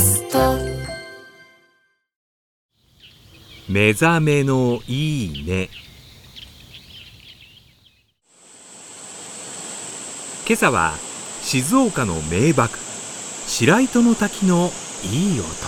スト。目覚めのいいね。今朝は静岡の名瀑白糸の滝のいい音。